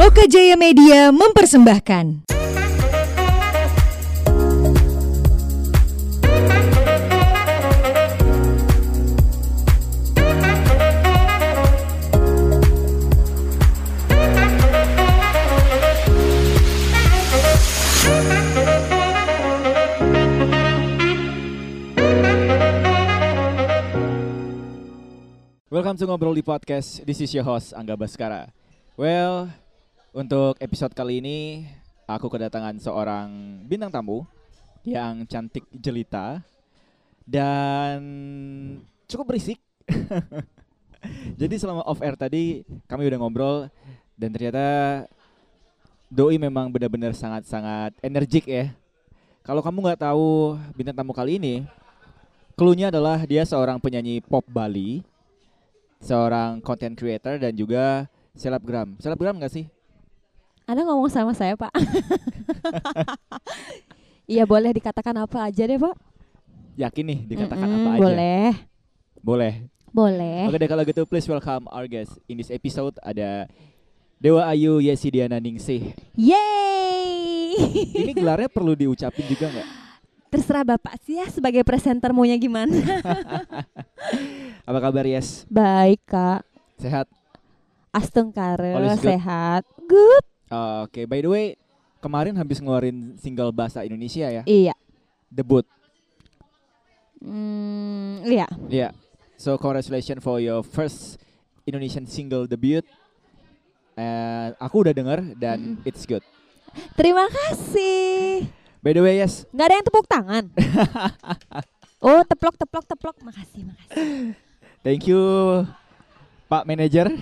Loka Jaya Media mempersembahkan. Welcome to Ngobrol di Podcast. This is your host Angga Baskara. Well, untuk episode kali ini aku kedatangan seorang bintang tamu yang cantik jelita dan cukup berisik. Jadi selama off air tadi kami udah ngobrol dan ternyata Doi memang benar-benar sangat-sangat energik ya. Kalau kamu nggak tahu bintang tamu kali ini, clue-nya adalah dia seorang penyanyi pop Bali seorang content creator dan juga selebgram. Selebgram nggak sih? Anda ngomong sama saya, Pak. Iya, boleh dikatakan apa aja deh, Pak. Yakin nih dikatakan Mm-mm, apa aja? Boleh. Boleh. Boleh. Oke deh kalau gitu please welcome our guest in this episode ada Dewa Ayu Yesidiana Ningsih. Yeay. Ini gelarnya perlu diucapin juga nggak? Terserah Bapak sih ya sebagai presenter maunya gimana. Apa kabar Yes? Baik, Kak. Sehat? Kare, good? sehat. Good. Oke by the way kemarin habis ngeluarin single bahasa Indonesia ya Iya. debut. Hmm, iya. Yeah. So congratulations for your first Indonesian single debut. And aku udah denger dan Mm-mm. it's good. Terima kasih. By the way, yes, Nggak ada yang tepuk tangan. oh, teplok, teplok, teplok. Makasih, makasih. thank you Pak Manager.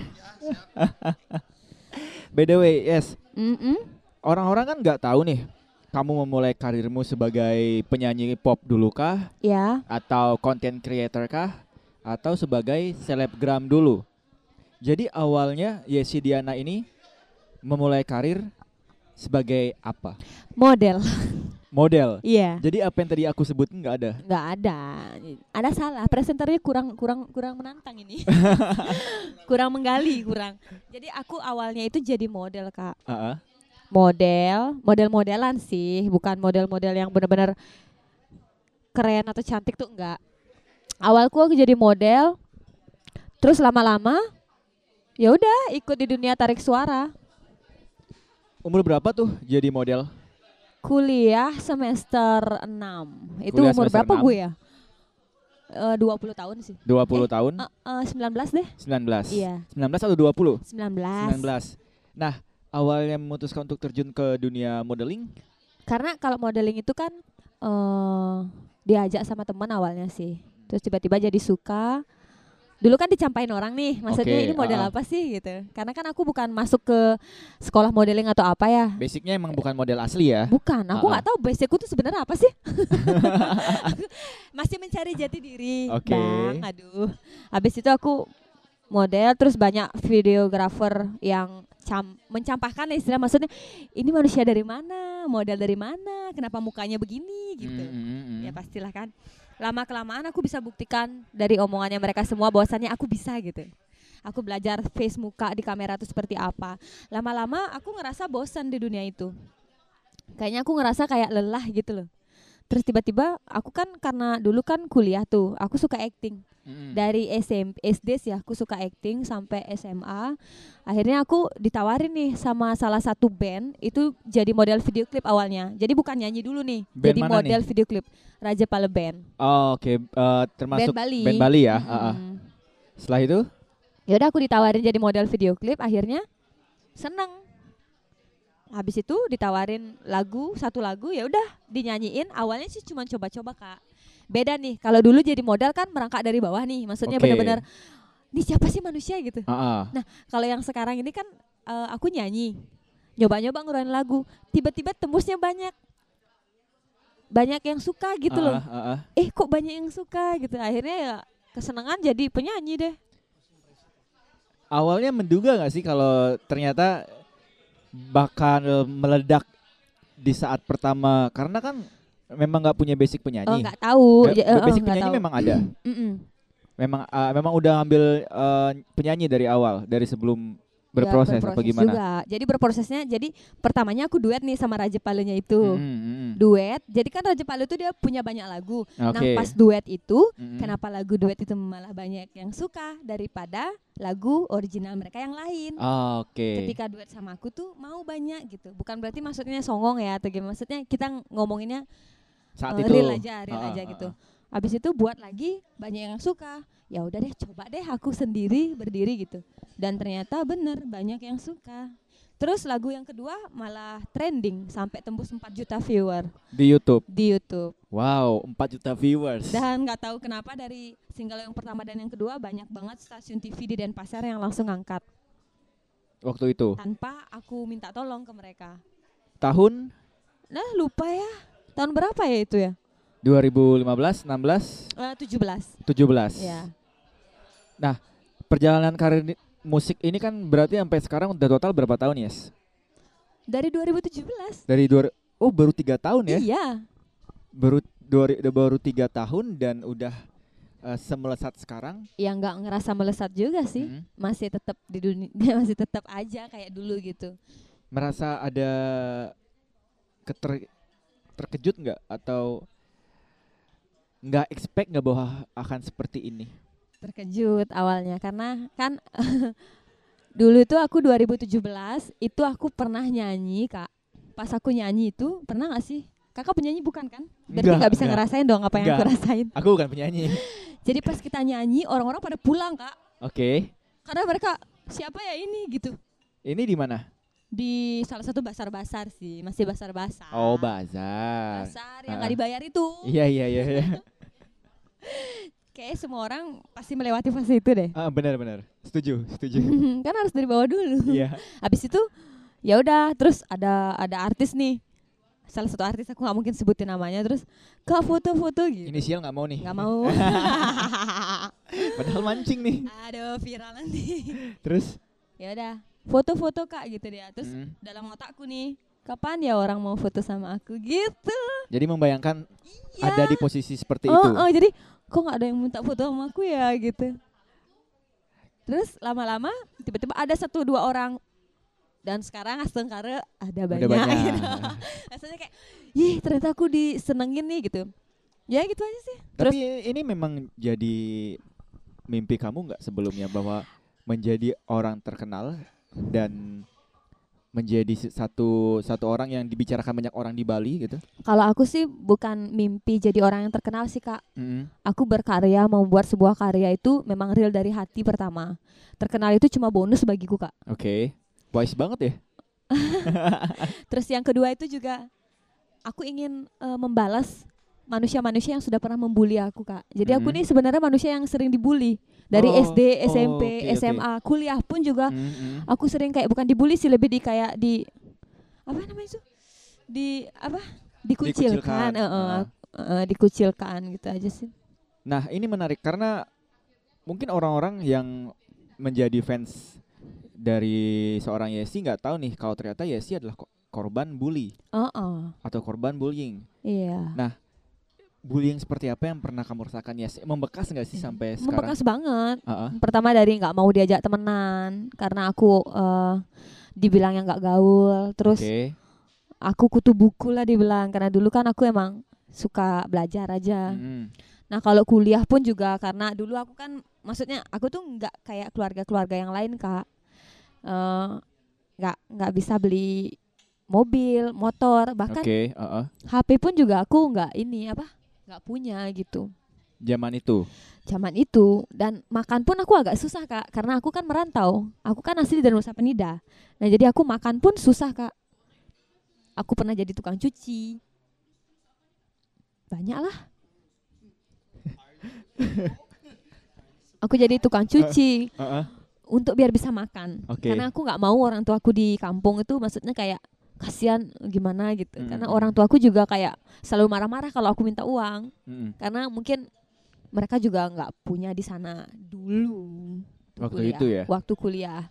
By the way, yes, Mm-mm. orang-orang kan nggak tahu nih, kamu memulai karirmu sebagai penyanyi pop dulu kah, Ya. atau content creator kah, atau sebagai selebgram dulu. Jadi awalnya Yesi Diana ini memulai karir sebagai apa? Model. Model. Iya. Jadi apa yang tadi aku sebutin nggak ada. nggak ada ada salah presenternya kurang kurang kurang menantang ini kurang menggali kurang jadi aku awalnya itu jadi model kak Ah, ah. model model-modelan sih bukan model-model yang benar-benar keren atau cantik tuh enggak awalku aku jadi model terus lama-lama ya udah ikut di dunia tarik suara Umur berapa tuh jadi model? Kuliah semester 6 itu Kuliah umur berapa 6? gue ya Eh, 20 tahun sih 20 tahun? Eh, eh, 19 deh 19. iya 19 atau 20? 19 19. Nah, awalnya memutuskan untuk terjun ke dunia modeling? Karena kalau modeling itu kan eh diajak sama teman awalnya sih. Terus tiba-tiba jadi suka. Dulu kan dicampain orang nih, maksudnya Oke, ini model ah. apa sih gitu. Karena kan aku bukan masuk ke sekolah modeling atau apa ya. Basicnya emang bukan model asli ya? Bukan, aku nggak tahu basicku tuh sebenarnya apa sih. Masih mencari jati diri, Oke. Bang. Aduh. Habis itu aku model terus banyak videografer yang cam mencampakkan istilah maksudnya ini manusia dari mana, model dari mana, kenapa mukanya begini gitu. Mm, mm, mm. Ya pastilah kan. Lama kelamaan aku bisa buktikan dari omongannya mereka semua bahwasannya aku bisa gitu. Aku belajar face muka di kamera itu seperti apa. Lama-lama aku ngerasa bosan di dunia itu. Kayaknya aku ngerasa kayak lelah gitu loh. Terus tiba-tiba aku kan karena dulu kan kuliah tuh, aku suka acting. Mm, mm. Dari SMP SD sih aku suka acting sampai SMA. Akhirnya aku ditawarin nih sama salah satu band itu jadi model video klip awalnya. Jadi bukan nyanyi dulu nih, Band jadi model video klip. Raja Pala Band. Oh, Oke, eh, termasuk band Bali. band Bali ya. ah, ah. Mm-mm. Setelah itu, Ya udah aku ditawarin jadi model video klip, akhirnya seneng. Habis itu ditawarin lagu satu lagu ya udah dinyanyiin. Awalnya sih cuma coba-coba kak. Beda nih kalau dulu jadi model kan merangkak dari bawah nih, maksudnya Oke. benar-benar ini siapa sih manusia gitu. ah, ah. Kalau yang sekarang ini kan eh, aku nyanyi, nyoba-nyoba ngeluarin lagu, tiba-tiba tembusnya banyak, banyak yang suka gitu loh. ah, ah. Eh kok banyak yang suka gitu. Akhirnya ya kesenangan jadi penyanyi deh. Awalnya menduga nggak sih kalau ternyata bakal meledak di saat pertama karena kan memang nggak punya basic Oh penyanyi. nggak tahu. Ba- Ja- eh, basic penyanyi tahu. memang ada. Mm-mm. Memang ah, memang udah ambil eh, penyanyi dari awal dari sebelum Berproses, apa gimana? juga. Jadi berprosesnya jadi pertamanya aku duet nih sama Raja Palunya itu. Mm, mm, mm. Duet. Jadi kan Raja Palu itu dia punya banyak lagu. Nah, Oke. pas duet itu Mm, mm. kenapa lagu duet itu malah banyak yang suka daripada lagu original mereka yang lain. Ah, Oke. Ketika duet sama aku tuh mau banyak gitu. Bukan berarti maksudnya songong ya atau gimana. Maksudnya kita ngomonginnya Saat eh, itu. real aja, real Ah, aja ah, gitu. ah. Habis itu buat lagi banyak yang suka. Ya udah deh, coba deh aku sendiri berdiri gitu. Dan ternyata bener banyak yang suka. Terus lagu yang kedua malah trending sampai tembus 4 juta viewer Di YouTube. di YouTube. Wow, 4 juta viewers. Dan nggak tahu kenapa dari single yang pertama dan yang kedua banyak banget stasiun TV di Denpasar yang langsung ngangkat Waktu itu. tanpa aku minta tolong ke mereka. Tahun Nah lupa ya tahun berapa ya itu ya? 2015, 16, Eh, 17 17. ya. Perjalanan karir musik ini kan berarti sampai sekarang udah total berapa tahun, Yes? Dari 2017. Dari dua Oh, baru tiga tahun ya? Iya. Baru dua, baru tiga tahun dan udah eh, semelesat sekarang. Ya nggak ngerasa melesat juga sih. Mm. Masih tetap di dunia masih tetap aja kayak dulu gitu. Merasa ada keter terkejut nggak atau nggak expect nggak bahwa akan seperti ini? Terkejut awalnya karena kan dulu itu aku 2017 itu aku pernah nyanyi kak. Pas aku nyanyi itu pernah nggak sih? Kakak penyanyi bukan kan? Berarti nggak bisa enggak. ngerasain dong apa yang aku Enggak. rasain. Aku bukan penyanyi. Jadi pas kita nyanyi orang-orang pada pulang kak. Oke. Karena mereka siapa ya ini gitu. Ini di mana? Di salah satu basar-basar sih, masih basar-basar. Oh, bazar. Basar yang Ah. nggak dibayar itu. Iya iya iya. iya. Kayak semua orang pasti melewati fase itu deh. Ah, benar benar. Setuju, setuju. kan harus dari bawah dulu. Iya. Habis itu ya udah terus ada ada artis nih. Salah satu artis aku nggak mungkin sebutin namanya terus kak foto-foto gitu. Inisial nggak mau nih. Nggak mau. Padahal mancing nih. Aduh viral nanti. Terus? ya udah foto-foto kak gitu dia. Terus Mm. dalam otakku nih kapan ya orang mau foto sama aku gitu. Jadi membayangkan Iya. ada di posisi seperti oh, itu. oh, jadi kok nggak ada yang minta foto sama aku ya gitu. Terus lama-lama tiba-tiba ada satu dua orang dan sekarang Astengkara ada banyak. Ada banyak. gitu. Rasanya kayak, ih ternyata aku disenengin nih gitu. Ya gitu aja sih. Terus Tapi ini memang jadi mimpi kamu nggak sebelumnya bahwa menjadi orang terkenal dan menjadi satu satu orang yang dibicarakan banyak orang di Bali gitu? kalau aku sih bukan mimpi jadi orang yang terkenal sih kak. Mm. Aku berkarya mau membuat sebuah karya itu memang real dari hati pertama. Terkenal itu cuma bonus bagiku kak. Oke, wise banget ya. Terus yang kedua itu juga aku ingin eh, membalas manusia-manusia yang sudah pernah membuli aku kak. Jadi aku Mhm. nih sebenarnya manusia yang sering dibully dari Oh, SD, oh, SMP, oke, oke. SMA, kuliah pun juga Mm, mm. aku sering kayak bukan dibully sih lebih di kayak di apa namanya itu di apa dikucilkan, Dikucilkan, eh, eh, eh, dikucilkan gitu aja sih. Nah ini menarik karena mungkin orang-orang yang menjadi fans dari seorang Yesi nggak tahu nih kalau ternyata Yesi adalah ko- korban bully Oh, oh, atau korban bullying. iya. Bullying seperti apa yang pernah kamu rasakan Yesi? Membekas nggak sih sampai sekarang? Membekas banget. Ah. Pertama dari nggak mau diajak temenan karena aku eh, dibilang yang nggak gaul. Terus Oke. aku kutu buku lah dibilang karena dulu kan aku emang suka belajar aja. Mm-mm. Nah kalau kuliah pun juga karena dulu aku kan maksudnya aku tuh nggak kayak keluarga-keluarga yang lain kak, Eh, nggak nggak bisa beli mobil, motor, bahkan Oke. ah, ah. HP pun juga aku nggak ini apa nggak punya gitu. Zaman itu. Zaman itu dan makan pun aku agak susah kak karena aku kan merantau, aku kan asli dari Nusa Penida. Nah jadi aku makan pun susah kak. Aku pernah jadi tukang cuci, banyak lah. aku jadi tukang cuci Ah, ah. untuk biar bisa makan. Oke. Karena aku nggak mau orang tuaku di kampung itu maksudnya kayak kasihan gimana gitu. Karena Mm. orang tuaku juga kayak selalu marah-marah kalau aku minta uang. Mm-mm. Karena mungkin mereka juga nggak punya di sana dulu. Waktu kuliah. itu ya. Waktu kuliah.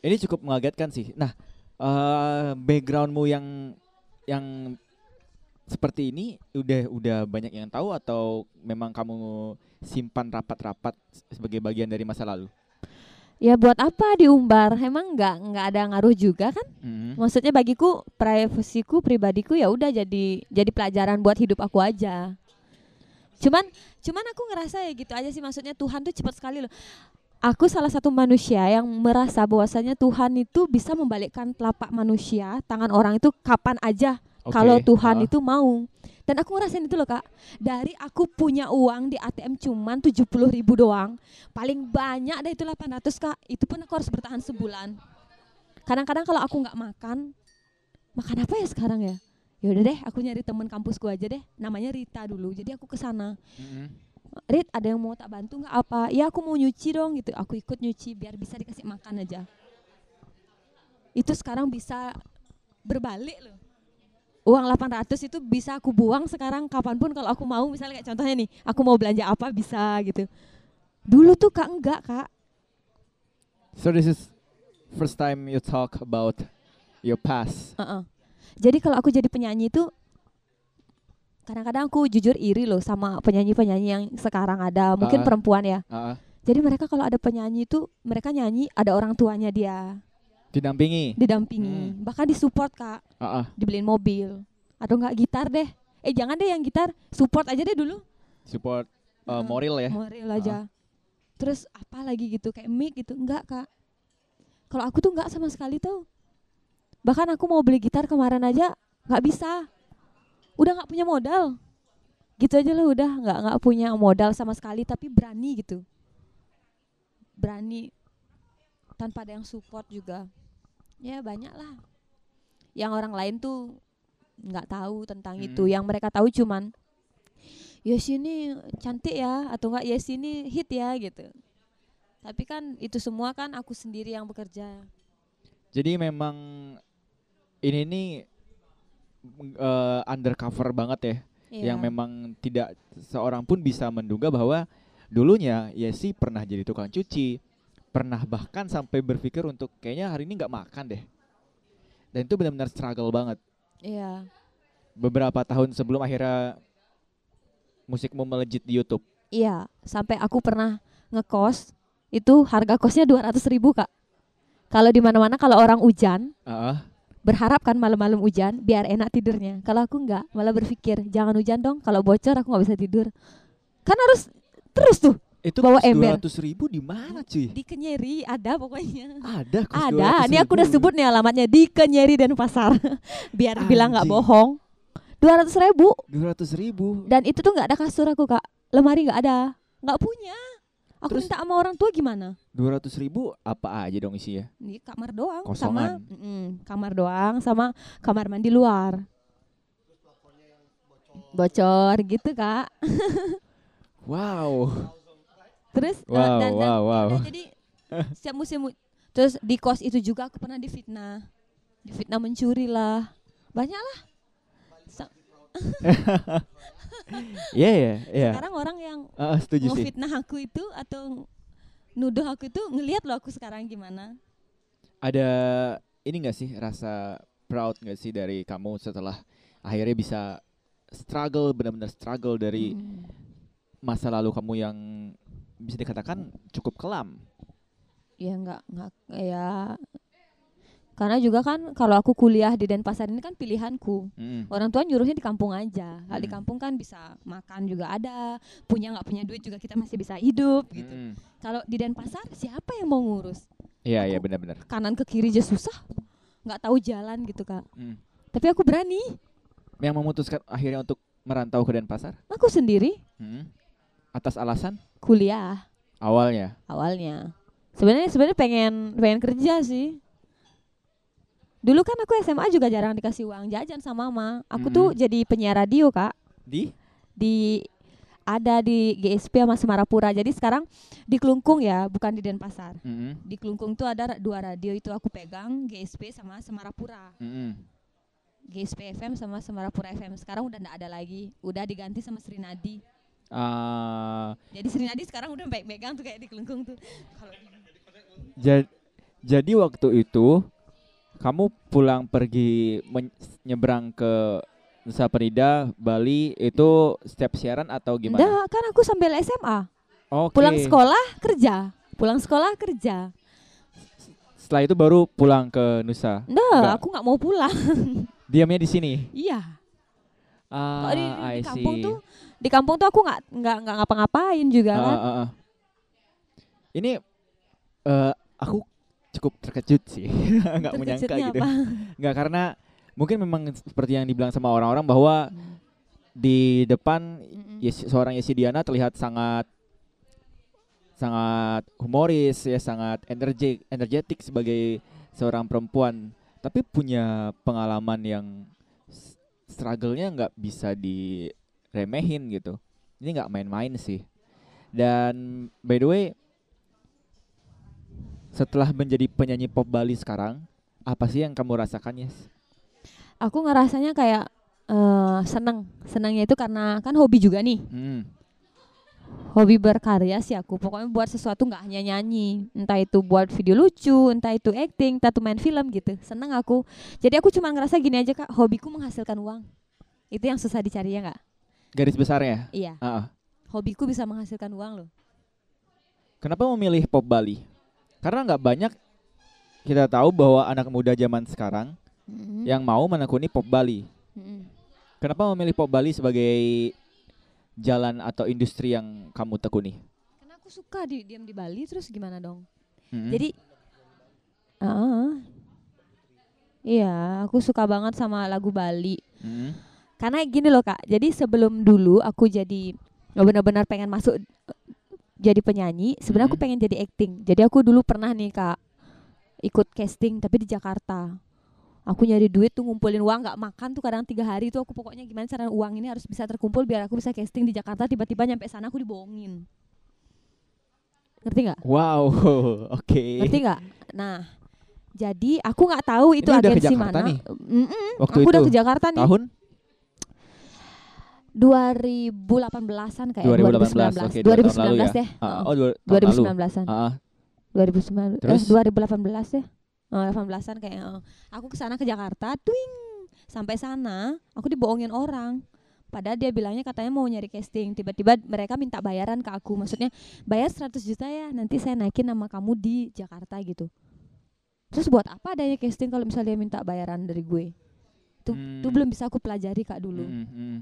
Ini cukup mengagetkan sih. Nah, eh backgroundmu yang yang seperti ini udah udah banyak yang tahu atau memang kamu simpan rapat-rapat sebagai bagian dari masa lalu? Ya buat apa diumbar? Emang nggak nggak ada ngaruh juga kan? Mm-mm. Maksudnya bagiku privasiku pribadiku ya udah jadi jadi pelajaran buat hidup aku aja. Cuman cuman aku ngerasa ya gitu aja sih maksudnya Tuhan tuh cepat sekali loh. Aku salah satu manusia yang merasa bahwasanya Tuhan itu bisa membalikkan telapak manusia, tangan orang itu kapan aja Oke, kalau Tuhan ah. itu mau. Dan aku ngerasain itu loh kak. Dari aku punya uang di ATM cuman 70 ribu doang. Paling banyak deh itu 800 kak. Itu pun aku harus bertahan sebulan. Kadang-kadang kalau aku nggak makan, makan apa ya sekarang ya? Ya udah deh, aku nyari temen kampusku aja deh. Namanya Rita dulu. Jadi aku ke sana. Mm-mm. Rit, ada yang mau tak bantu nggak apa? Ya aku mau nyuci dong gitu. Aku ikut nyuci biar bisa dikasih makan aja. Itu sekarang bisa berbalik loh. Uang 800 itu bisa aku buang sekarang kapan pun kalau aku mau. Misalnya kayak contohnya nih, aku mau belanja apa bisa gitu. Dulu tuh kak enggak kak. So this is first time you talk about your past. Heeh. Jadi kalau aku jadi penyanyi itu kadang-kadang aku jujur iri loh sama penyanyi-penyanyi yang sekarang ada, mungkin Ah. perempuan ya. Ah, ah. Jadi mereka kalau ada penyanyi itu mereka nyanyi ada orang tuanya dia didampingi. didampingi, Hmm. bahkan disupport kak, Ah, ah. dibeliin mobil atau enggak gitar deh. Eh jangan deh yang gitar, support aja deh dulu. Support uh, Heeh. moral ya. Moral aja. Terus apa lagi gitu kayak mic gitu enggak kak. Kalau aku tuh enggak sama sekali tuh. Bahkan aku mau beli gitar kemarin aja nggak bisa. Udah nggak punya modal. Gitu aja lah udah nggak nggak punya modal sama sekali tapi berani gitu. Berani tanpa ada yang support juga. Ya banyak lah. Yang orang lain tuh nggak tahu tentang itu. Mm. Yang mereka tahu cuman ya sini cantik ya atau enggak ya sini hit ya gitu. Tapi kan itu semua kan aku sendiri yang bekerja. Jadi memang ini nih uh, undercover banget ya. Iya. yang memang tidak seorang pun bisa menduga bahwa dulunya Yesi pernah jadi tukang cuci, pernah bahkan sampai berpikir untuk kayaknya hari ini nggak makan deh. Dan itu benar-benar struggle banget. Iya. Beberapa tahun sebelum akhirnya musikmu melejit di YouTube. Iya, sampai aku pernah ngekos itu harga kosnya 200 ribu kak. Kalau di mana-mana kalau orang hujan Ah, berharap kan malam-malam hujan biar enak tidurnya. Kalau aku enggak, malah berpikir jangan hujan dong. Kalau bocor aku nggak bisa tidur. Kan harus terus tuh itu Bawa ember. 200 ribu di mana cuy? di Kenyeri ada pokoknya. Ada Ada, 200 ini aku udah sebut nih alamatnya di Kenyeri dan Pasar. biar bilang nggak Anjing. bohong. 200 ribu 200 ribu. dan itu tuh nggak ada kasur aku kak, lemari nggak ada, nggak punya. Aku Terus- minta sama orang tua gimana? 200 ribu apa aja dong isinya? Ini kamar doang Kosongan. sama mm, kamar doang sama kamar mandi luar. Bocor gitu kak. Wow. Terus eh, Wow, dan, dan wow, wow. ya udah, jadi setiap musim terus di kos itu juga aku pernah difitnah, difitnah mencuri lah, banyak lah. Iya ya, iya. Sekarang orang yang Ah, setuju mau sih. fitnah aku itu atau nuduh aku itu ngelihat loh aku sekarang gimana. ada ini gak sih rasa proud gak sih dari kamu setelah akhirnya bisa struggle benar-benar struggle dari Hmm. masa lalu kamu yang bisa dikatakan cukup kelam. ya nggak nggak ya karena juga kan kalau aku kuliah di Denpasar ini kan pilihanku Mm. orang tua nyuruhnya di kampung aja kalau di Hmm. kampung kan bisa makan juga ada punya nggak punya duit juga kita masih bisa hidup gitu Mm. kalau di Denpasar siapa yang mau ngurus Iya iya benar-benar. kanan ke kiri aja susah nggak tahu jalan gitu kak Mm. tapi aku berani Yang memutuskan akhirnya untuk merantau ke Denpasar aku sendiri Mm. Atas alasan? Kuliah. Awalnya. awalnya. Sebenarnya sebenarnya pengen pengen kerja sih. Dulu kan aku SMA juga jarang dikasih uang jajan sama mama. Aku tuh Mm. jadi penyiar radio kak. Di? Di ada di GSP sama Semarapura. Jadi sekarang di Kelungkung ya bukan di Denpasar. Mm-mm. di Kelungkung tuh ada dua radio itu aku pegang GSP sama Semarapura. Mm-mm. GSP FM sama Semarapura FM sekarang udah ndak ada lagi. Udah diganti sama Srinadi Ah, jadi Srinadi sekarang udah baik megang tuh kayak di Kelungkung tuh kalau jadi waktu itu kamu pulang pergi men- nyebrang ke Nusa Penida, Bali itu setiap siaran atau gimana? Nggak, kan aku sambil SMA Oke. pulang sekolah kerja pulang sekolah kerja setelah itu baru pulang ke Nusa. Nggak, Nggak. aku nggak mau pulang. Diamnya di sini. iya. Ah, di, di kampung see. tuh, di kampung tuh aku nggak nggak nggak ngapa-ngapain juga Ah, kan. ah, ah. Ini eh, aku cukup terkejut sih, nggak menyangka gitu. apa? Nggak karena mungkin memang seperti yang dibilang sama orang-orang bahwa di depan Mm-mm. Yes- seorang Yesi Diana terlihat sangat sangat humoris ya, sangat energi energetik sebagai seorang perempuan, tapi punya pengalaman yang struggle-nya nggak bisa diremehin gitu. Ini nggak main-main sih. Dan by the way, setelah menjadi penyanyi pop Bali sekarang, apa sih yang kamu rasakan, Yes? Aku ngerasanya kayak eh seneng, senangnya itu karena kan hobi juga nih. Hmm. Hobi berkarya sih aku pokoknya buat sesuatu nggak hanya nyanyi entah itu buat video lucu entah itu acting entah itu main film gitu seneng aku jadi aku cuma ngerasa gini aja kak hobiku menghasilkan uang itu yang susah dicari ya nggak Garis besarnya. iya Ah, ah. hobiku bisa menghasilkan uang loh Kenapa memilih pop Bali? Karena nggak banyak kita tahu bahwa anak muda zaman sekarang Mm-mm. yang mau menekuni pop Bali. Mm-mm. Kenapa memilih pop Bali sebagai jalan atau industri yang kamu tekuni? karena aku suka di diam di Bali terus gimana dong Mm-mm. jadi ah iya aku suka banget sama lagu Bali Mm-mm. karena gini loh kak jadi sebelum dulu aku jadi benar-benar pengen masuk jadi penyanyi sebenarnya aku Mhm. pengen jadi acting jadi aku dulu pernah nih kak ikut casting tapi di Jakarta aku nyari duit tuh ngumpulin uang nggak makan tuh kadang tiga hari tuh aku pokoknya gimana cara uang ini harus bisa terkumpul biar aku bisa casting di Jakarta tiba-tiba nyampe sana aku dibohongin ngerti nggak Wow, oke. ngerti nggak nah jadi aku nggak tahu itu Ini udah agensi mana nih? Mm-mm, Waktu aku udah itu? ke Jakarta nih Tahun 2018-an kayak 2018, 2019 oke, dua tahun lalu 2019 ya. deh oh, dua tahun lalu. 2019-an Ah, ah. 2019 Terus? eh, 2018 deh Oh, 18-an kayak eh. aku ke sana ke Jakarta twing sampai sana aku dibohongin orang padahal dia bilangnya katanya mau nyari casting tiba-tiba mereka minta bayaran ke aku maksudnya bayar 100 juta ya nanti saya naikin nama kamu di Jakarta gitu terus buat apa adanya casting kalau misalnya dia minta bayaran dari gue itu Hmm. belum bisa aku pelajari kak dulu Mm, mm.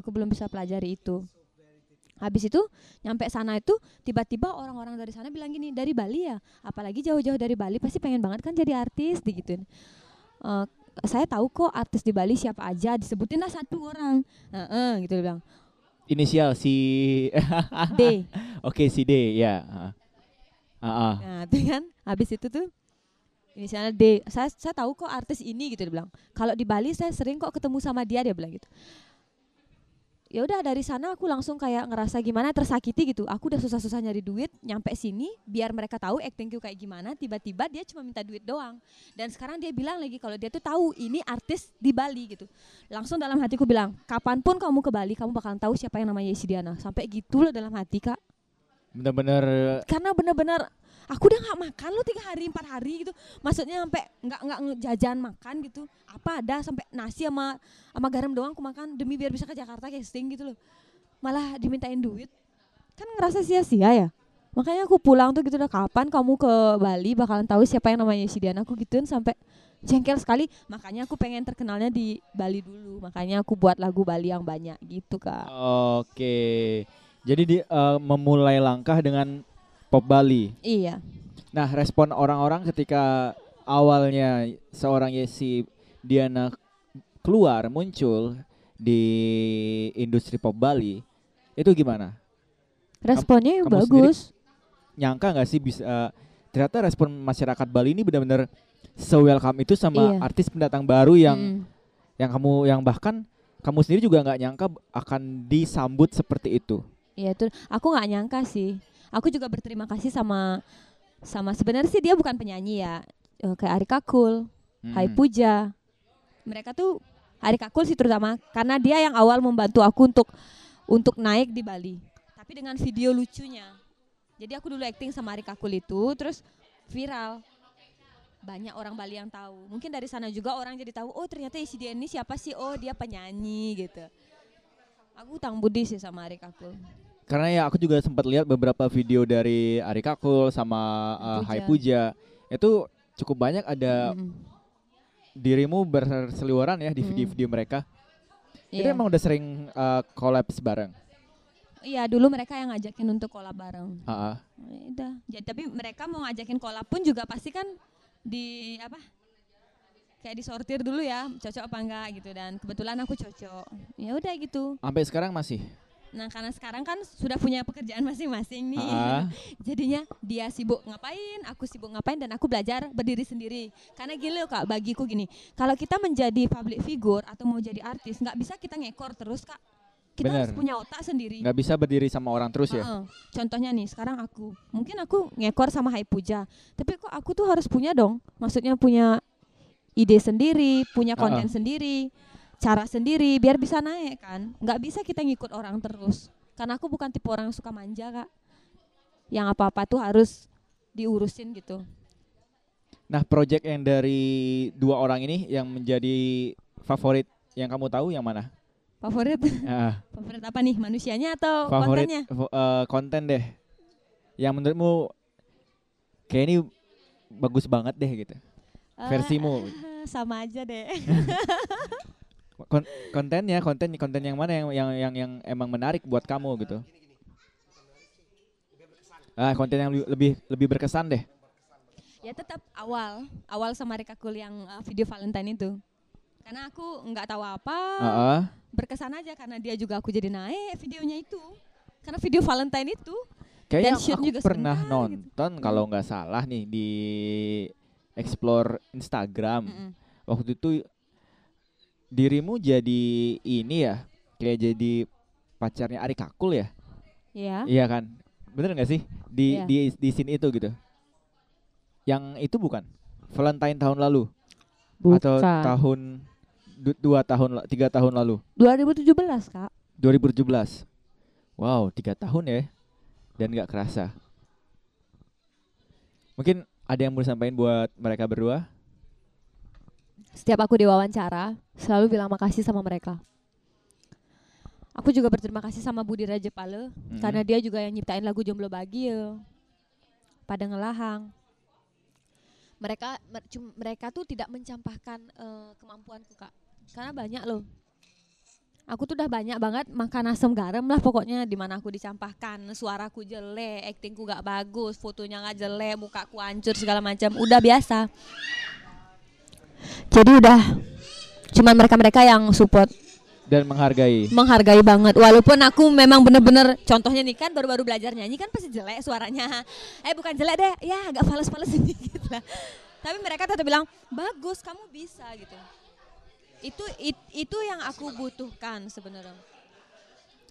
aku belum bisa pelajari itu habis itu nyampe sana itu tiba-tiba orang-orang dari sana bilang gini dari Bali ya? Apalagi jauh-jauh dari Bali pasti pengen banget kan jadi artis digituin. Eh, saya tahu kok artis di Bali siapa aja disebutin lah satu orang. Heeh, gitu dia bilang. Inisial si D. Oke, si D ya. Ah. Ah, ah. nah itu kan habis itu tuh inisialnya D. Saya saya tahu kok artis ini gitu dia bilang. Kalau di Bali saya sering kok ketemu sama dia dia bilang gitu ya udah dari sana aku langsung kayak ngerasa gimana tersakiti gitu. Aku udah susah-susah nyari duit nyampe sini biar mereka tahu actingku kayak gimana tiba-tiba dia cuma minta duit doang. Dan sekarang dia bilang lagi kalau dia tuh tahu ini artis di Bali gitu. Langsung dalam hatiku bilang kapan pun kamu ke Bali kamu bakalan tahu siapa yang namanya Yesi Diana sampai gitu loh dalam hati kak Bener-bener. Karena bener-bener aku udah nggak makan lo tiga hari empat hari gitu. Maksudnya sampai nggak nggak jajan makan gitu. Apa ada sampai nasi sama sama garam doang aku makan demi biar bisa ke Jakarta casting gitu loh. Malah dimintain duit. Kan ngerasa sia-sia ya. Makanya aku pulang tuh gitu udah kapan kamu ke Bali? Bakalan tahu siapa yang namanya si Diana aku gituin sampai jengkel sekali. Makanya aku pengen terkenalnya di Bali dulu. Makanya aku buat lagu Bali yang banyak gitu kak. Oke. Jadi di, eh, memulai langkah dengan pop Bali. iya Nah, respon orang-orang ketika awalnya seorang Yesi Diana keluar muncul di industri pop Bali, itu gimana? responnya kamu bagus Nyangka nggak sih bisa ternyata respon masyarakat Bali ini benar-benar se-welcome itu sama Iya. artis pendatang baru yang Mm. yang kamu yang bahkan kamu sendiri juga nggak nyangka akan disambut seperti itu. Iya itu aku nggak nyangka sih. Aku juga berterima kasih sama sama sebenarnya sih dia bukan penyanyi ya. Eh, kayak Ari Kakul, Hmm. Hai Puja. Mereka tuh Ari Kakul sih terutama karena dia yang awal membantu aku untuk untuk naik di Bali. Tapi dengan video lucunya. Jadi aku dulu acting sama Ari Kakul itu terus viral. Banyak orang Bali yang tahu. Mungkin dari sana juga orang jadi tahu, oh ternyata si dia ini siapa sih? Oh, dia penyanyi gitu. Aku utang budi sih sama Ari Kakul. Karena ya aku juga sempat lihat beberapa video dari Ari Kakul sama uh, Hai Puja. Itu cukup banyak ada Mm-mm. dirimu berseliweran ya di Mm. video-video mereka. Itu Iya. emang udah sering uh, collabs bareng. Iya, dulu mereka yang ngajakin untuk kolab bareng. Ya udah. Jadi tapi mereka mau ngajakin kolab pun juga pasti kan di apa? Kayak disortir dulu ya, cocok apa enggak gitu dan kebetulan aku cocok. Ya udah gitu. Sampai sekarang masih. Nah, karena sekarang kan sudah punya pekerjaan masing-masing nih. Ha-ha. Jadinya dia sibuk ngapain, aku sibuk ngapain dan aku belajar berdiri sendiri. Karena gini loh Kak, bagiku gini. Kalau kita menjadi public figure atau mau jadi artis, nggak bisa kita ngekor terus Kak. Kita Bener. harus punya otak sendiri. Nggak bisa berdiri sama orang terus ya. Heeh. Contohnya nih, sekarang aku, mungkin aku ngekor sama Hai Puja, tapi kok aku tuh harus punya dong, maksudnya punya ide sendiri, punya konten sendiri, cara sendiri, biar bisa naik kan. Nggak bisa kita ngikut orang terus, karena aku bukan tipe orang yang suka manja kak, yang apa-apa tuh harus diurusin gitu. Nah, project yang dari dua orang ini yang menjadi favorit yang kamu tahu yang mana? Favorit, Ah, favorit apa nih, manusianya atau favorit kontennya? eh, konten deh. Yang menurutmu kayak ini bagus banget deh gitu. Eh, Versimu. sama aja deh. Kon- kontennya, konten konten yang mana yang yang yang yang emang menarik buat kamu gitu. Ah, konten yang lebih lebih berkesan deh. Ya tetap awal, awal sama Rika Kul yang uh, video Valentine itu. Karena aku nggak tahu apa, Heeh. berkesan aja karena dia juga aku jadi naik videonya itu. Karena video Valentine itu, Kayaknya Dan shoot aku juga pernah sebentar gitu. nonton kalau nggak salah nih di explore Instagram. mm-mm. Waktu itu dirimu jadi ini ya, kayak jadi pacarnya Ari Kakul ya? ya, Iya kan? Bener nggak sih di Iya. di di scene itu gitu? Yang itu bukan Valentine tahun lalu atau tahun du- dua tahun tiga tahun lalu 2017 kak. 2017. Wow, tiga tahun ya dan nggak kerasa. Mungkin ada yang mau disampaikan buat mereka berdua? Setiap aku diwawancara, selalu bilang makasih sama mereka. Aku juga berterima kasih sama Budi Raja Pale Mm-mm. karena dia juga yang nyiptain lagu Jomblo Bahagia pada ngelahang. Mereka mer- cum- mereka tuh tidak mencampakkan eh, kemampuanku kak, karena banyak loh. Aku tuh udah banyak banget makan asam garam lah pokoknya di mana aku dicampakkan suaraku jelek, aktingku gak bagus, fotonya gak jelek, mukaku hancur segala macam, udah biasa. Jadi udah cuman mereka-mereka yang support. Dan menghargai. menghargai banget. Walaupun aku memang bener-bener contohnya nih kan baru-baru belajar nyanyi kan pasti jelek suaranya. Eh bukan jelek deh. Ya agak fales-fales sedikit lah. Tapi mereka tetap bilang bagus kamu bisa gitu. Itu it- itu yang aku butuhkan sebenarnya.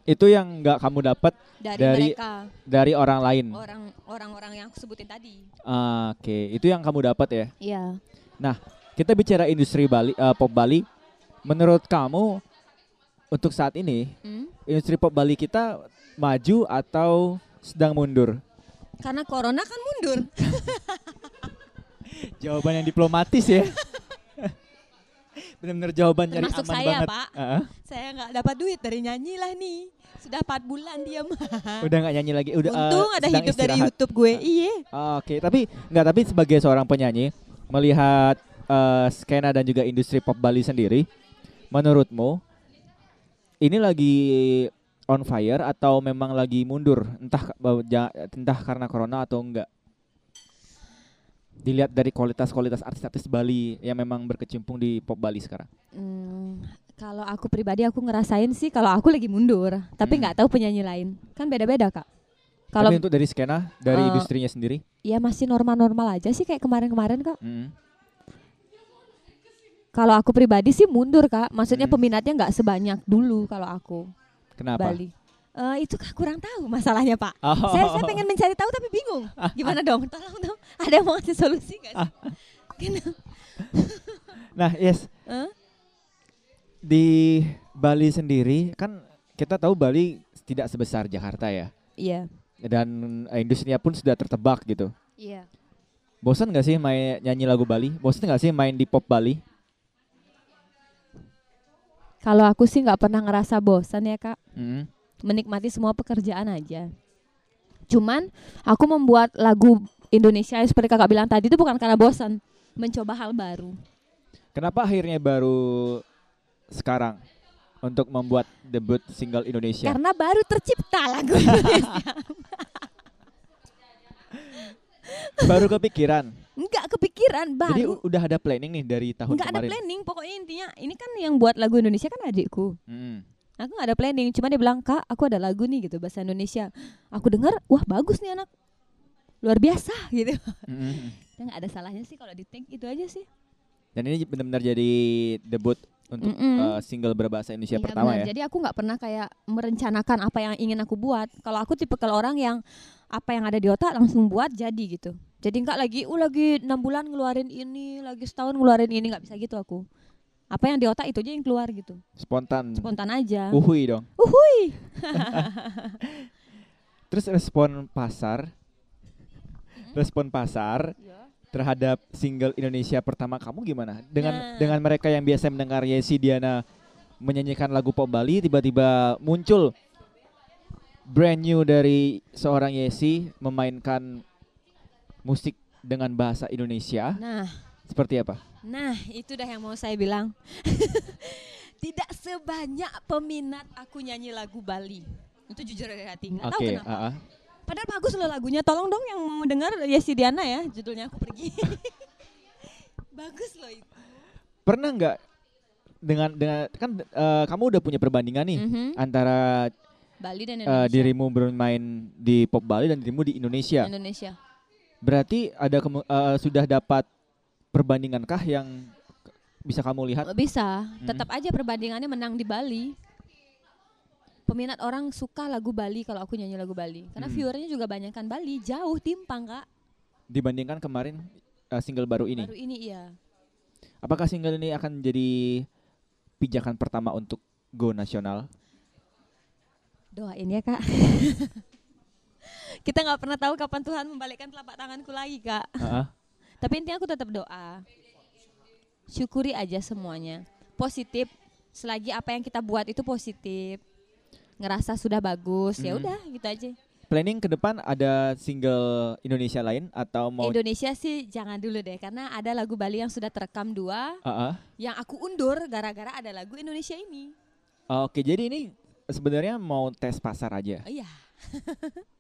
Itu yang nggak kamu dapat dari, Dari- mereka. dari orang lain. orang orang-orang yang aku sebutin tadi. Ah, Oke, itu yang kamu dapat ya. iya Kita bicara industri Bali, eh, pop Bali. Menurut kamu untuk saat ini Hmm? industri pop Bali kita maju atau sedang mundur? karena corona kan mundur Jawaban yang diplomatis ya. Benar-benar jawaban nyari Termasuk aman saya, banget. Pak. Heeh. saya nggak dapat duit dari nyanyi lah nih sudah 4 bulan diam Udah nggak nyanyi lagi. Udah untung ada sedang hidup dari istirahat. YouTube gue iya Oke, tapi nggak tapi sebagai seorang penyanyi melihat eh, skena dan juga industri pop Bali sendiri, menurutmu ini lagi on fire atau memang lagi mundur? Entah entah karena corona atau enggak? Dilihat dari kualitas-kualitas artis-artis Bali yang memang berkecimpung di pop Bali sekarang. Hmm, kalau aku pribadi aku ngerasain sih kalau aku lagi mundur, tapi Hmm. nggak tahu penyanyi lain. Kan beda-beda, Kak. Kalau untuk dari skena, dari Eh, industrinya sendiri, ya masih normal-normal aja sih kayak kemarin-kemarin, Kak. mm, Kalau aku pribadi sih mundur, Kak. Maksudnya Hmm. peminatnya nggak sebanyak dulu kalau aku kenapa? Bali. Eh, itu Kak kurang tahu masalahnya, Pak. Oh. Saya saya pengen mencari tahu tapi bingung. Gimana dong? Tolong dong. Ada yang mau ngasih solusi nggak sih? Nah, yes, Eh? di Bali sendiri kan kita tahu Bali tidak sebesar Jakarta ya Iya. dan eh, industrinya pun sudah tertebak gitu. Iya. Bosan nggak sih main nyanyi lagu Bali? Bosan nggak sih main di pop Bali? Kalau aku sih nggak pernah ngerasa bosan ya, Kak. Mm. menikmati semua pekerjaan aja. Cuman aku membuat lagu Indonesia seperti kakak bilang tadi itu bukan karena bosan mencoba hal baru. Kenapa akhirnya baru sekarang untuk membuat debut single Indonesia? Karena baru tercipta lagu Indonesia. baru kepikiran. Enggak kepikiran Jadi baru. u- udah ada planning nih dari tahun Enggak ada kemarin. planning, pokoknya intinya ini kan yang buat lagu Indonesia kan adikku. Hmm. Aku nggak ada planning, cuma dia bilang kak, aku ada lagu nih gitu bahasa Indonesia. Aku dengar, wah bagus nih anak, luar biasa gitu. Mm-mm. Ya nggak ada salahnya sih kalau di take itu aja sih. Dan ini benar-benar jadi debut untuk Mm-mm. uh, single berbahasa Indonesia Iya, pertama benar. ya. Jadi aku nggak pernah kayak merencanakan apa yang ingin aku buat. Kalau aku tipe kalau orang yang apa yang ada di otak langsung buat jadi gitu. Jadi nggak lagi, uh lagi enam bulan ngeluarin ini, lagi setahun ngeluarin ini nggak bisa gitu aku. Apa yang di otak itu aja yang keluar gitu, Spontan. spontan aja. Uhui dong. Uhui. Terus respon pasar, respon pasar terhadap single Indonesia pertama kamu gimana? Dengan Nah. dengan mereka yang biasa mendengar Yesi Diana menyanyikan lagu pop Bali, tiba-tiba muncul brand new dari seorang Yesi memainkan musik dengan bahasa Indonesia. Nah, Seperti apa? Nah, itu dah yang mau saya bilang. Tidak sebanyak peminat aku nyanyi lagu Bali. Itu jujur dari hati. Nggak tahu Oke, kenapa. ah, ah. Padahal bagus loh lagunya. Tolong dong yang mau dengar Yesi Diana ya, judulnya aku pergi. bagus loh itu. pernah nggak dengan dengan kan eh, kamu udah punya perbandingan nih Mhm. antara Bali dan eh, Indonesia. dirimu bermain di pop Bali dan dirimu di Indonesia. Indonesia. Berarti ada kemu- eh, sudah dapat perbandingankah yang bisa kamu lihat? Bisa, Hmm. tetap aja perbandingannya menang di Bali. Peminat orang suka lagu Bali kalau aku nyanyi lagu Bali. Karena Hmm. viewernya juga banyak kan Bali, jauh timpang kak. Dibandingkan kemarin eh, single baru ini. Baru ini iya. Apakah single ini akan jadi pijakan pertama untuk go nasional? Doain ya kak. Kita nggak pernah tahu kapan Tuhan membalikkan telapak tanganku lagi kak. Ah. Tapi intinya aku tetap doa. Syukuri aja semuanya. Positif. Selagi apa yang kita buat itu positif. Ngerasa sudah bagus, ya Mhm. udah gitu aja. Planning ke depan ada single Indonesia lain atau mau? Indonesia sih jangan dulu deh, karena ada lagu Bali yang sudah terekam dua, ah. yang aku undur gara-gara ada lagu Indonesia ini. Oke, jadi ini sebenarnya mau tes pasar aja. Oh iya.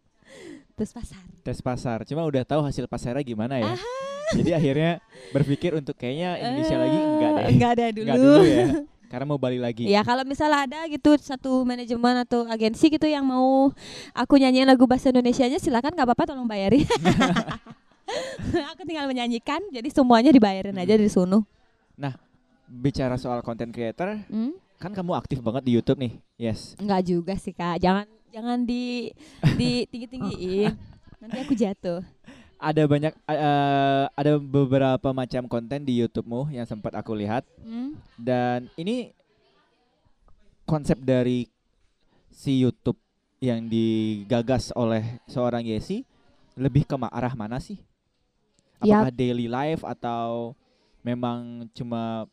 Terus pasar. tes pasar. Cuma udah tahu hasil pasarnya gimana ya. Jadi akhirnya berpikir untuk kayaknya Indonesia lagi enggak deh. Eh, Enggak ada dulu. Enggak dulu ya. Karena mau Bali lagi. Ya kalau misalnya ada gitu satu manajemen atau agensi gitu yang mau aku nyanyiin lagu bahasa Indonesianya silakan nggak apa-apa tolong bayarin. aku tinggal menyanyikan jadi semuanya dibayarin aja dari sono. Bicara soal content creator, Hmm? kan kamu aktif banget di YouTube nih. Yes. Enggak juga sih kak, jangan jangan di di tinggi tinggiin. Nanti aku jatuh. Ada banyak eh, ada beberapa macam konten di YouTube-mu yang sempat aku lihat Hmm? dan ini konsep dari si YouTube yang digagas oleh seorang Yesi lebih ke arah mana sih? Ya. Apakah daily life atau memang cuma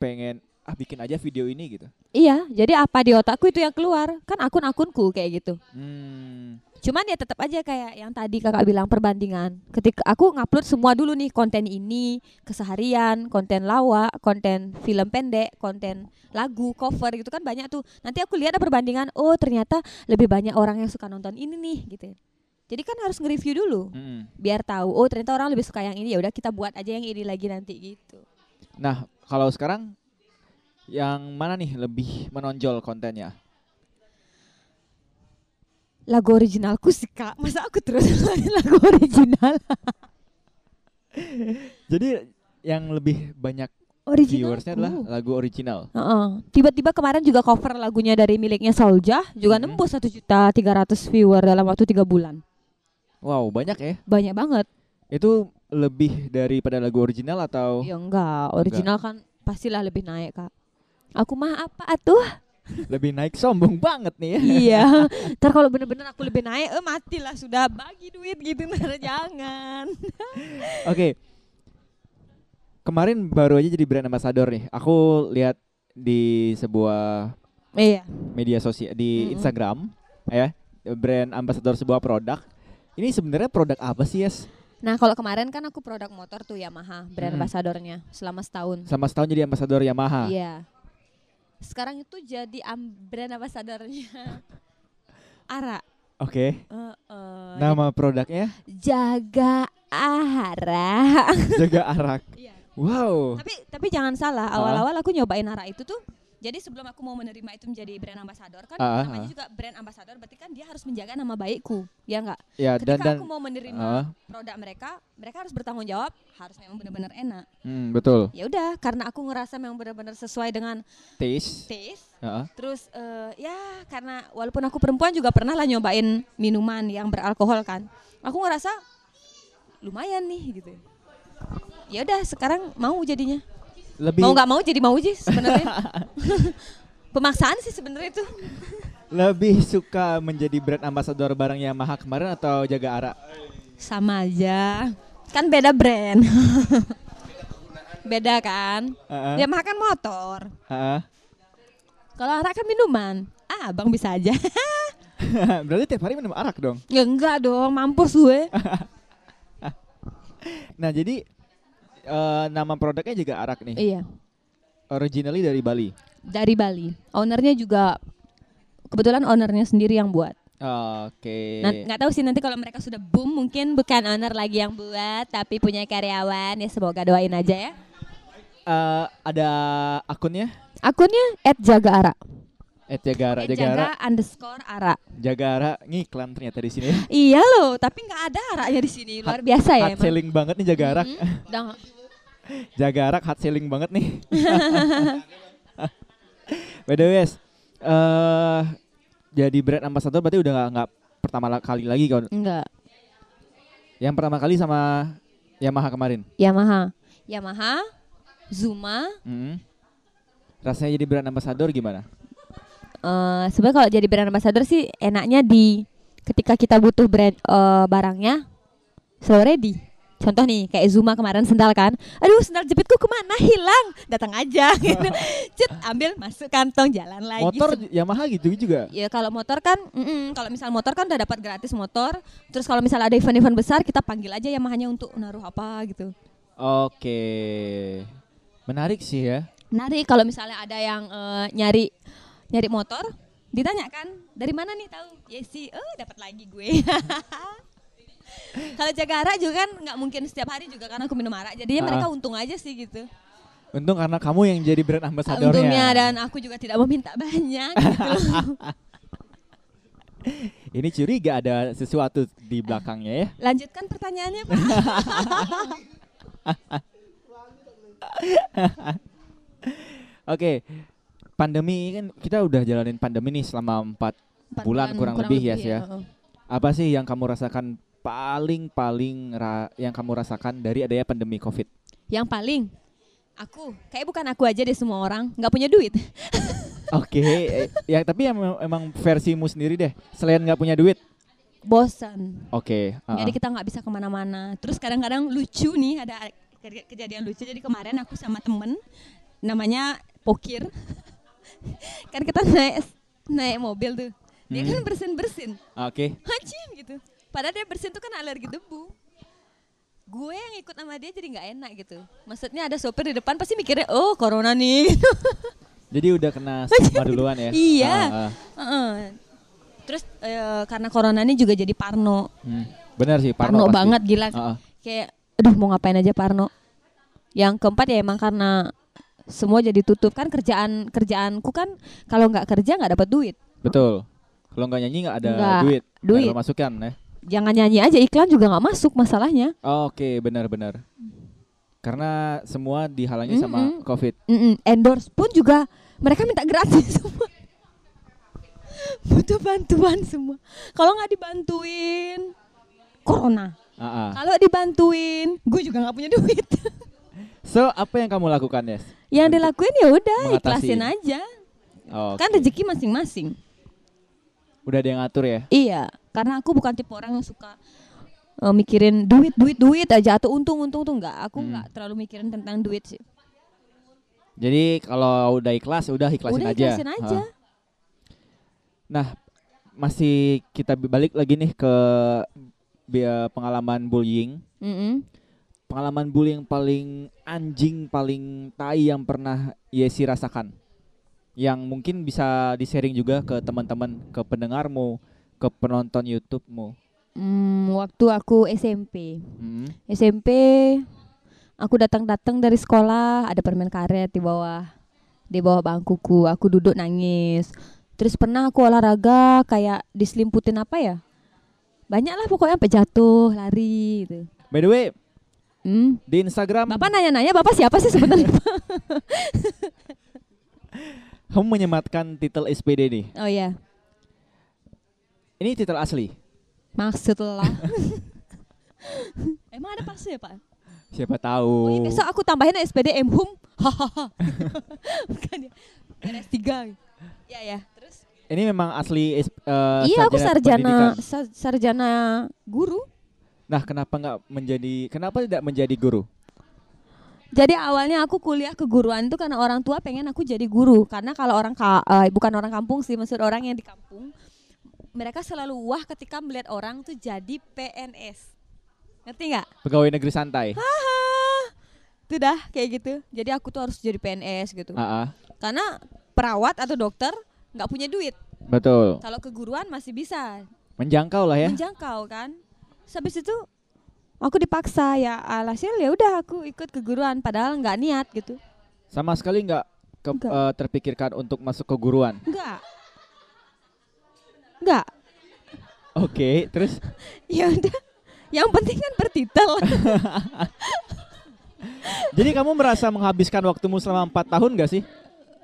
pengen ah bikin aja video ini gitu? Iya, jadi apa di otakku itu yang keluar kan akun-akunku kayak gitu. Hmm, Cuman ya tetap aja kayak yang tadi kakak bilang perbandingan. Ketika aku ngupload semua dulu nih konten ini, keseharian, konten lawak, konten film pendek, konten lagu, cover gitu kan banyak tuh. Nanti aku lihat ada perbandingan, oh ternyata lebih banyak orang yang suka nonton ini nih gitu. Jadi kan harus nge-review dulu mm-mm. biar tahu oh ternyata orang lebih suka yang ini ya udah kita buat aja yang ini lagi nanti gitu. Nah, kalau sekarang yang mana nih lebih menonjol kontennya? Lagu originalku sih kak, masa aku terus lagu original? Jadi yang lebih banyak Original. viewersnya adalah lagu original. Heeh. Tiba-tiba kemarin juga cover lagunya dari miliknya Soljah juga Mhm. nembus satu juta tiga ratus viewer dalam waktu tiga bulan. Wow, banyak ya. Banyak banget. Itu lebih daripada lagu original atau Ya enggak, original kan pastilah lebih naik kak. Aku mah apa atuh? lebih naik sombong banget nih ya? iya. Ntar kalau bener-bener aku lebih naik, eh matilah sudah bagi duit gitu ntar jangan. Oke. Kemarin baru aja jadi brand ambassador nih. Aku lihat di sebuah Iya. media sosial di Mm-mm. Instagram ya, brand ambassador sebuah produk. Ini sebenarnya produk apa sih, Yes? Nah kalau kemarin kan aku produk motor tuh Yamaha brand Hmm. ambassadornya selama setahun. Sama setahun jadi ambasador Yamaha. Iya. Sekarang itu jadi brand ambassadornya Ara. Oke. Eh, eh, Nama produknya jaga Ara. Jaga Arak. Iya. Wow. tapi tapi jangan salah, Ah. awal-awal aku nyobain Ara itu tuh jadi sebelum aku mau menerima itu menjadi brand ambassador kan ah, namanya ah. juga brand ambassador berarti kan dia harus menjaga nama baikku, ya enggak? Ya dan Ketika dan aku mau menerima Ah, produk mereka, mereka harus bertanggung jawab, harus memang benar-benar enak. hmm, betul. Ya udah, karena aku ngerasa memang benar-benar sesuai dengan Taste. taste. Heeh. Terus eh, ya karena walaupun aku perempuan juga pernah lah nyobain minuman yang beralkohol kan. Aku ngerasa lumayan nih gitu. Ya udah, sekarang mau jadinya. Lebih Mau nggak mau jadi mau sih sebenarnya. Pemaksaan sih sebenarnya itu. lebih suka menjadi brand ambassador barang Yamaha kemarin atau Jaga Ara? Sama aja. Kan beda brand. beda kan? Heeh. Dia makan motor. Heeh. Kalau arak kan minuman. Ah, Bang bisa aja. Berarti tiap hari minum arak dong. ya enggak dong, mampus gue. Nah, jadi eh, nama produknya juga arak nih. iya, Originally dari Bali. dari Bali. Ownernya juga kebetulan ownernya sendiri yang buat. Oke. Nah, nggak tahu sih nanti kalau mereka sudah boom mungkin bukan owner lagi yang buat tapi punya karyawan ya semoga doain aja ya. Eh, ada akunnya? Akunnya @jagaara. Eh Jagara, At Jagara, jaga underscore ara. Jagara ngiklan ternyata di sini. Iya loh, tapi nggak ada aranya di sini. Luar biasa ya hot emang. selling banget nih Jagara. Mm-mm. Udah nggak- Jagarak hot selling banget nih. By the way, eh jadi brand ambassador berarti udah nggak nggak pertama kali lagi kan? Enggak. Yang pertama kali sama Yamaha kemarin. Yamaha. Yamaha, Zuma. Hmm. Rasanya jadi brand ambassador gimana? eh sebenarnya kalau jadi brand ambassador sih enaknya di ketika kita butuh brand eh, barangnya selalu ready. Contoh nih kayak Zuma kemarin sendal kan, aduh sendal jepitku ke mana hilang, datang aja, gitu. Cet, ambil masuk kantong jalan lagi. Motor Yamaha gitu juga. Ya kalau motor kan, mm-mm, kalau misal motor kan udah dapat gratis motor. Terus kalau misal ada event-event besar kita panggil aja Yamahanya untuk naruh apa gitu. Oke. Menarik sih ya. Menarik kalau misalnya ada yang eh, nyari nyari motor, ditanya kan dari mana nih tahu? Ya sih, oh dapat lagi gue. kalau jaga arak juga kan nggak mungkin setiap hari juga karena aku minum arak, jadinya Ah. mereka untung aja sih gitu. Untung karena kamu yang jadi brand ambassadornya. Untungnya dan aku juga tidak meminta banyak gitu loh. Ini curiga ada sesuatu di belakangnya ya. Lanjutkan pertanyaannya Pak. Oke. Pandemi kan kita udah jalanin pandemi nih selama empat Empat Bulan kurang lebih ya, Sia. heeh. apa sih yang kamu rasakan paling paling ra- yang kamu rasakan dari adanya pandemi Covid? Yang paling aku kayak bukan aku aja deh semua orang nggak punya duit. Oke, eh, ya tapi yang memang- emang versimu sendiri deh. Selain nggak punya duit, Bosan. oke. uh-uh. Jadi kita nggak bisa ke mana-mana. Terus kadang-kadang lucu nih ada ke- kejadian lucu. Jadi kemarin aku sama temen namanya Pokir. kan kita naik naik mobil tuh. Dia Hmm. kan bersin-bersin. Oke. Hacim gitu. Padahal dia bersin tuh kan alergi debu. Gue yang ikut sama dia jadi nggak enak gitu. Maksudnya ada sopir di depan pasti mikirnya oh corona nih. Jadi udah kena stigma duluan ya. Iya. Ah, ah. Heeh. Terus eh, karena corona ini juga jadi parno. Hmm, Benar sih, Parno, Parno, pasti. banget gila. Ah, ah. Kayak aduh mau ngapain aja Parno. Yang keempat ya emang karena semua jadi tutup kan kerjaan kerjaanku kan kalau nggak kerja nggak dapat duit. Betul. Kalau nggak nyanyi nggak ada Nggak, duit, duit. ada pemasukan ya. Jangan nyanyi aja iklan juga nggak masuk masalahnya. Oke, benar-benar. Karena semua dihalangi sama Mm-mm. Covid. Mm-mm. Endorse pun juga mereka minta gratis semua. Butuh bantuan semua. Kalau nggak dibantuin corona. Kalau dibantuin, gue juga nggak punya duit. So, apa yang kamu lakukan, Yes? Yang Untuk dilakuin ya udah ikhlasin aja. Oke. Kan rezeki masing-masing. Udah ada yang ngatur ya? Iya, karena aku bukan tipe orang yang suka eh, mikirin duit, duit, duit aja atau untung, untung tuh enggak. Aku Hmm. enggak terlalu mikirin tentang duit sih. Jadi kalau udah ikhlas, udah ikhlasin Udah aja. ikhlasin aja. Ah. Nah, masih kita balik lagi nih ke pengalaman bullying Mm-mm. Pengalaman bully yang paling anjing, paling tai yang pernah Yesi rasakan. Yang mungkin bisa di-sharing juga ke teman-teman, ke pendengarmu, ke penonton YouTube-mu. Hmm, waktu aku SMP. Mm. SMP aku datang-datang dari sekolah ada permen karet di bawah di bawah bangkuku aku duduk nangis terus pernah aku olahraga kayak diselimputin apa ya banyak lah pokoknya sampai jatuh lari gitu By the way, hmm. di Instagram bapak nanya-nanya bapak siapa sih sebenarnya kamu menyematkan titel SPD nih. oh ya Ini titel asli. maksud lah emang ada pas ya pak? Siapa oh, iya, tahu. besok aku tambahin SPD Mhum hahaha. Bukan ya. 3 ya ya terus? Ini memang asli eh, iya aku sarjana sa- sarjana guru. Nah, kenapa nggak menjadi kenapa tidak menjadi guru? Jadi awalnya aku kuliah keguruan itu karena orang tua pengen aku jadi guru. Karena kalau orang ka, eh, bukan orang kampung sih maksud orang yang di kampung mereka selalu wah ketika melihat orang tuh jadi PNS ngerti nggak? Pegawai negeri santai. Haha, itu dah kayak gitu. Jadi aku tuh harus jadi PNS gitu ah, karena perawat atau dokter nggak punya duit. betul. Kalau keguruan masih bisa Menjangkau lah ya. menjangkau kan. Habis itu aku dipaksa ya alhasil ya udah aku ikut keguruan padahal nggak niat gitu. Sama sekali nggak ke- Nggak. eh, terpikirkan untuk masuk keguruan. Enggak. Enggak. Oke, terus Ya udah. Yang penting kan bertitel. jadi kamu merasa menghabiskan waktumu selama empat tahun gak sih?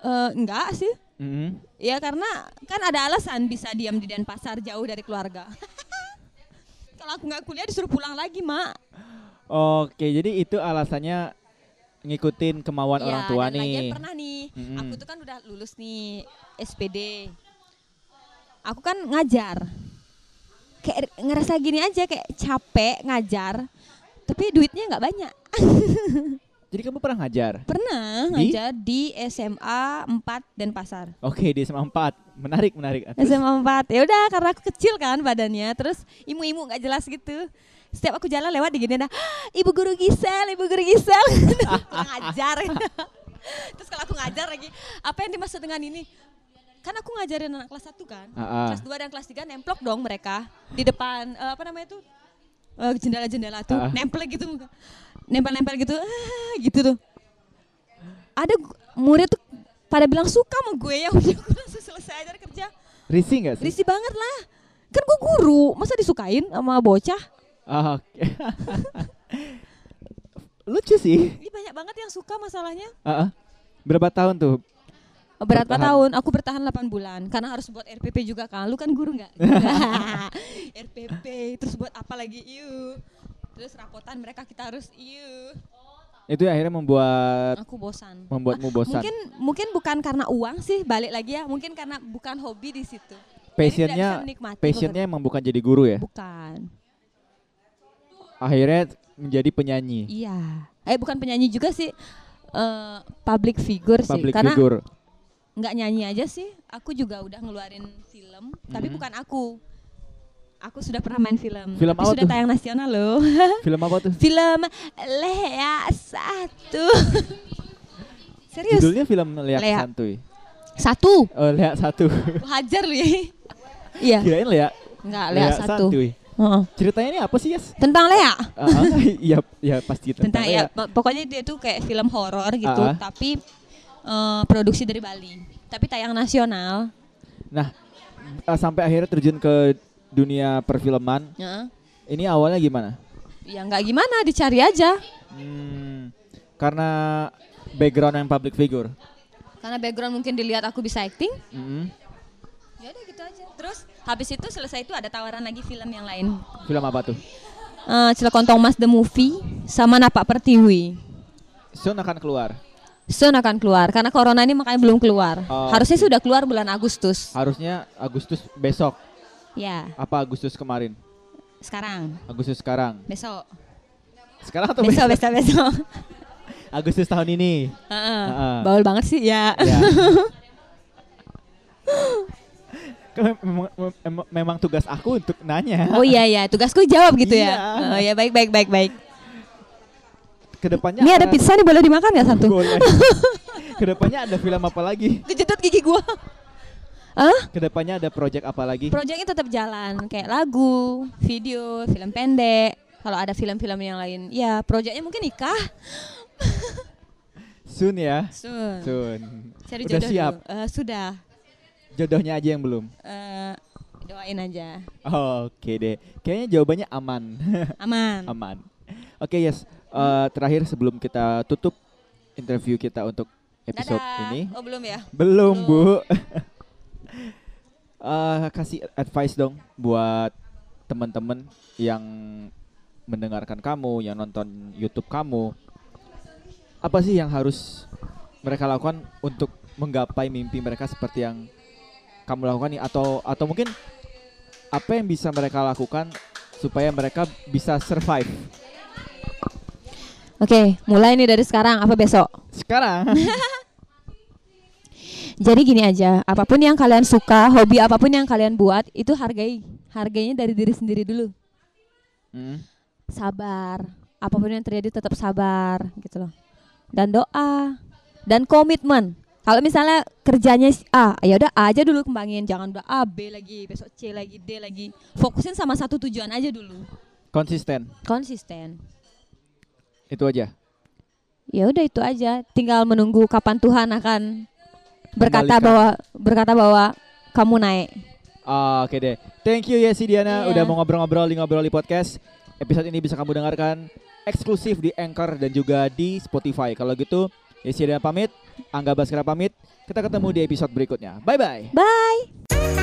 Eh, enggak sih. Mhm. Ya karena kan ada alasan bisa diam di Denpasar jauh dari keluarga. Kalau aku nggak kuliah disuruh pulang lagi, Mak. Oke, jadi itu alasannya ngikutin kemauan Iya, orang tua dan lagian nih. pernah nih. Mm-mm. Aku tuh kan udah lulus nih SPD. Aku kan ngajar. Kayak ngerasa gini aja kayak capek ngajar. Tapi duitnya nggak banyak. Jadi kamu pernah ngajar? Pernah Di? ngajar di SMA 4 Denpasar. Oke, di SMA 4. Menarik, menarik. Terus? SMA 4. Ya udah karena aku kecil kan badannya, terus imu-imu nggak jelas gitu. Setiap aku jalan lewat diginiin, "Ah, Ibu guru Gisel, Ibu guru Gisel. Kurang ajar. terus kalau aku ngajar lagi, apa yang dimaksud dengan ini? Kan aku ngajarin anak kelas 1 kan. Ah, ah. Kelas 2 dan kelas 3 nemplok dong mereka di depan eh, apa namanya itu? Eh, jendela-jendela tuh, Ah. nempel gitu. Nempel-nempel gitu. Ah, gitu tuh. Ada murid tuh pada bilang suka sama gue ya udah aku langsung selesai ajar kerja. Risih nggak sih? Risih banget lah. Kan gue guru, masa disukain sama bocah? Ah, Oke. Lucu sih. Ini banyak banget yang suka masalahnya. Ah, ah. Berapa tahun tuh? Berat Bertahan. tahun, aku bertahan 8 bulan karena harus buat RPP juga kan. Lu kan guru nggak? RPP, terus buat apa lagi? Iu. Terus rapotan mereka kita harus iu. Itu akhirnya membuat Aku bosan. membuatmu bosan. Mungkin mungkin bukan karena uang sih, balik lagi ya. Mungkin karena bukan hobi di situ. Passionnya passionnya emang bukan jadi guru ya. Bukan. Akhirnya menjadi penyanyi, Iya. Eh bukan penyanyi juga sih. eh public figure sih. public karena figure. Nggak nyanyi aja sih. Aku juga udah ngeluarin film, tapi Mhm. bukan aku. Aku sudah pernah main film. Film tapi apa sudah tuh? tayang nasional loh. Film apa tuh? film Lea satu. Serius? Judulnya film Lea. Santuy. Satu. Oh, Leak satu. Hajar lu ya. Iya. Kirain Lea. Enggak, Lea, satu. Santuy. Ceritanya ini apa sih, Yes? Tentang Lea. Ah, ah, Iya, iya pasti tentang, Tentang Lea. ya po- pokoknya dia tuh kayak film horor gitu, ah. tapi eh, produksi dari Bali. Tapi tayang nasional. Nah, eh, sampai akhirnya terjun ke dunia perfilman. Heeh. Ini awalnya gimana? Ya nggak gimana, dicari aja. Hmm, karena background yang public figure. Karena background mungkin dilihat aku bisa acting. Mm-mm. Ya udah gitu aja. Terus habis itu selesai itu ada tawaran lagi film yang lain. Film apa tuh? Eh Cilekontong Mas the Movie sama Napak Pertiwi. Soon akan keluar. Soon akan keluar karena corona ini makanya belum keluar. Oh, Harusnya sudah keluar bulan Agustus. Harusnya Agustus besok. Ya, Apa Agustus kemarin? sekarang. Agustus sekarang. Besok. Sekarang atau Besok, besok? besok, besok. Agustus tahun ini. Heeh. Heeh. Baul banget sih ya. Ya. Kan memang, memang, tugas aku untuk nanya. Oh iya ya, tugasku jawab gitu ya. Iya. Oh ya baik baik baik baik. Ke depannya Ini ada pizza nih boleh dimakan ya satu? Boleh. ke depannya ada film apa lagi? Kejedot gigi gua. Hah? Ke depannya ada project apa lagi? Proyeknya tetap jalan kayak lagu, video, film pendek. Kalau ada film-film yang lain, ya proyeknya mungkin nikah. Soon ya. Sun. Soon. Cari Udah jodoh siap. dulu. Eh, sudah. Jodohnya aja yang belum. Eh, doain aja. Oke deh. Kayaknya jawabannya aman. Aman. aman. Oke, yes. Eh, terakhir sebelum kita tutup interview kita untuk episode Dadah. ini. Oh belum ya? Belum, Belum. Bu. Eh, kasih advice dong buat teman-teman yang mendengarkan kamu, yang nonton YouTube kamu. Apa sih yang harus mereka lakukan untuk menggapai mimpi mereka seperti yang kamu lakukan nih atau atau mungkin apa yang bisa mereka lakukan supaya mereka bisa survive Oke, mulai nih dari sekarang apa besok? sekarang? Jadi gini aja, apa pun yang kalian suka, hobi apa pun yang kalian buat, itu hargai. Hargainya dari diri sendiri dulu. Hmm. Sabar. Apa pun yang terjadi tetap sabar gitu loh. Dan doa dan komitmen. Kalau misalnya kerjanya A, ya udah A aja dulu kembangin, jangan udah A, B lagi, besok C lagi, D lagi. Fokusin sama satu tujuan aja dulu. Konsisten. Konsisten. Itu aja. Ya udah itu aja, tinggal menunggu kapan Tuhan akan berkata Kembalikan. bahwa berkata bahwa kamu naik. Ah, Oke deh. Thank you Yesi Diana Iya. udah mau ngobrol-ngobrol di ngobrol di podcast. Episode ini bisa kamu dengarkan eksklusif di Anchor dan juga di Spotify. Kalau gitu, Yesi Diana pamit, Angga Baskara pamit. Kita ketemu di episode berikutnya. Bye bye. Bye.